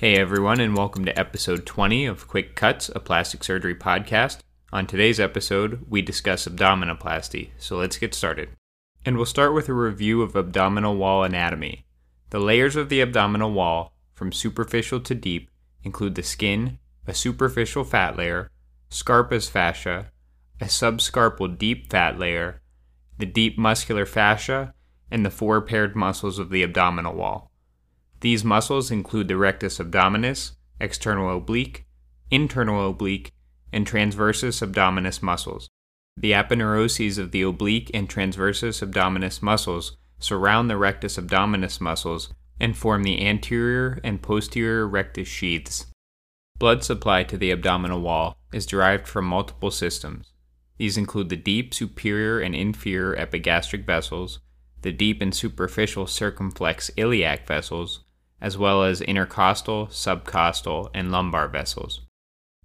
Hey everyone, and welcome to episode 20 of Quick Cuts, a plastic surgery podcast. On today's episode, we discuss abdominoplasty, so let's get started. And we'll start with a review of abdominal wall anatomy. The layers of the abdominal wall, from superficial to deep, include the skin, a superficial fat layer, Scarpa's fascia, a subscarpal deep fat layer, the deep muscular fascia, and the four paired muscles of the abdominal wall. These muscles include the rectus abdominis, external oblique, internal oblique, and transversus abdominis muscles. The aponeuroses of the oblique and transversus abdominis muscles surround the rectus abdominis muscles and form the anterior and posterior rectus sheaths. Blood supply to the abdominal wall is derived from multiple systems. These include the deep superior and inferior epigastric vessels, the deep and superficial circumflex iliac vessels, as well as intercostal, subcostal, and lumbar vessels.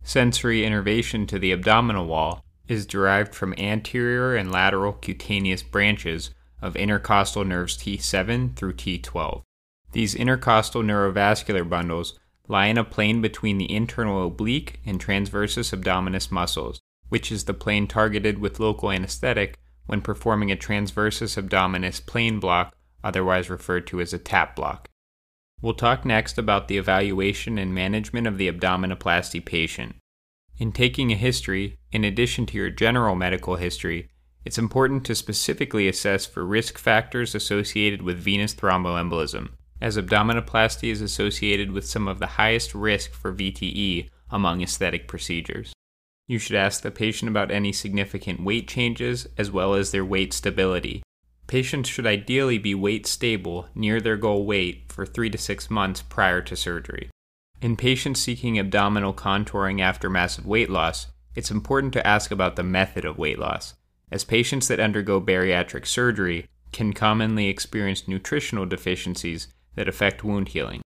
Sensory innervation to the abdominal wall is derived from anterior and lateral cutaneous branches of intercostal nerves T7 through T12. These intercostal neurovascular bundles lie in a plane between the internal oblique and transversus abdominis muscles, which is the plane targeted with local anesthetic when performing a transversus abdominis plane block, otherwise referred to as a TAP block. We'll talk next about the evaluation and management of the abdominoplasty patient. In taking a history, in addition to your general medical history, it's important to specifically assess for risk factors associated with venous thromboembolism, as abdominoplasty is associated with some of the highest risk for VTE among aesthetic procedures. You should ask the patient about any significant weight changes as well as their weight stability, Patients should ideally be weight stable near their goal weight for 3 to 6 months prior to surgery. In patients seeking abdominal contouring after massive weight loss, it's important to ask about the method of weight loss, as patients that undergo bariatric surgery can commonly experience nutritional deficiencies that affect wound healing.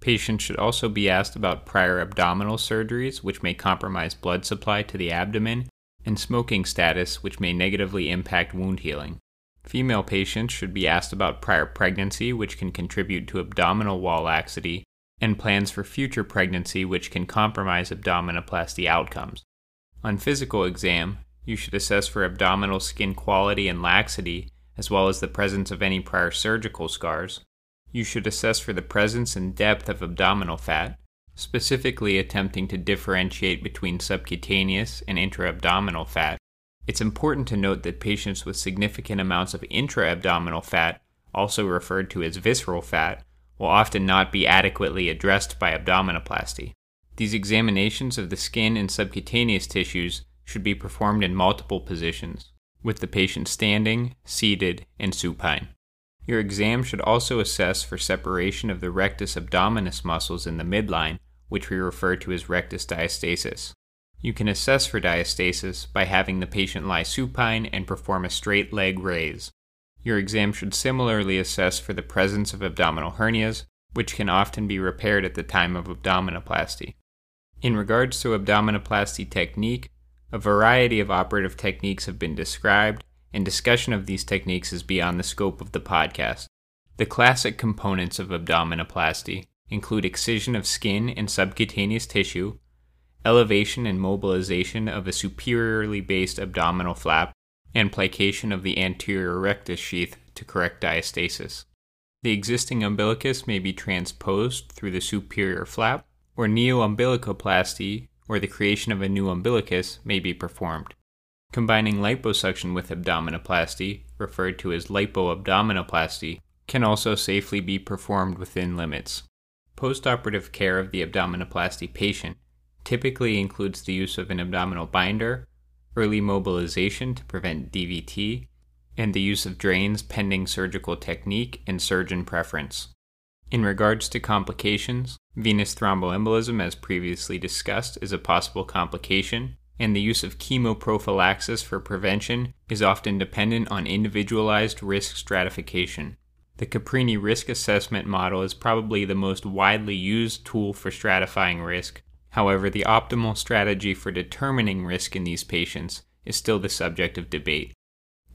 Patients should also be asked about prior abdominal surgeries, which may compromise blood supply to the abdomen, and smoking status, which may negatively impact wound healing. Female patients should be asked about prior pregnancy, which can contribute to abdominal wall laxity, and plans for future pregnancy, which can compromise abdominoplasty outcomes. On physical exam, you should assess for abdominal skin quality and laxity, as well as the presence of any prior surgical scars. You should assess for the presence and depth of abdominal fat, specifically attempting to differentiate between subcutaneous and intra-abdominal fat, it's important to note that patients with significant amounts of intra abdominal fat, also referred to as visceral fat, will often not be adequately addressed by abdominoplasty. These examinations of the skin and subcutaneous tissues should be performed in multiple positions, with the patient standing, seated, and supine. Your exam should also assess for separation of the rectus abdominis muscles in the midline, which we refer to as rectus diastasis. You can assess for diastasis by having the patient lie supine and perform a straight leg raise. Your exam should similarly assess for the presence of abdominal hernias, which can often be repaired at the time of abdominoplasty. In regards to abdominoplasty technique, a variety of operative techniques have been described, and discussion of these techniques is beyond the scope of the podcast. The classic components of abdominoplasty include excision of skin and subcutaneous tissue, elevation and mobilization of a superiorly based abdominal flap, and plication of the anterior rectus sheath to correct diastasis. The existing umbilicus may be transposed through the superior flap, or neoumbilicoplasty, or the creation of a new umbilicus, may be performed. Combining liposuction with abdominoplasty, referred to as lipoabdominoplasty, can also safely be performed within limits. Postoperative care of the abdominoplasty patient typically includes the use of an abdominal binder, early mobilization to prevent DVT, and the use of drains pending surgical technique and surgeon preference. In regards to complications, venous thromboembolism, as previously discussed, is a possible complication, and the use of chemoprophylaxis for prevention is often dependent on individualized risk stratification. The Caprini risk assessment model is probably the most widely used tool for stratifying risk, However, the optimal strategy for determining risk in these patients is still the subject of debate.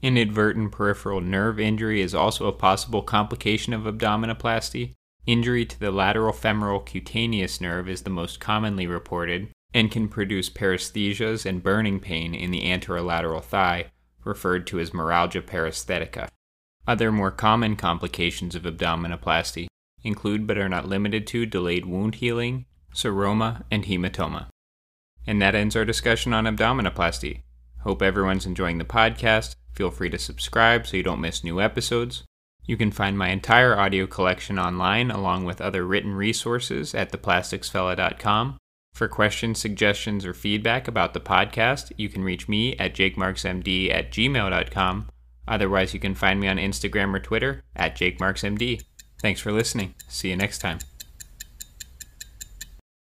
Inadvertent peripheral nerve injury is also a possible complication of abdominoplasty, Injury to the lateral femoral cutaneous nerve is the most commonly reported and can produce paresthesias and burning pain in the anterolateral thigh, referred to as meralgia paresthetica. Other more common complications of abdominoplasty include but are not limited to delayed wound healing, seroma, and hematoma. And that ends our discussion on abdominoplasty. Hope everyone's enjoying the podcast. Feel free to subscribe so you don't miss new episodes. You can find my entire audio collection online along with other written resources at theplasticsfella.com. For questions, suggestions, or feedback about the podcast, you can reach me at jakemarksmd at gmail.com. Otherwise, you can find me on Instagram or Twitter at jakemarksmd. Thanks for listening. See you next time.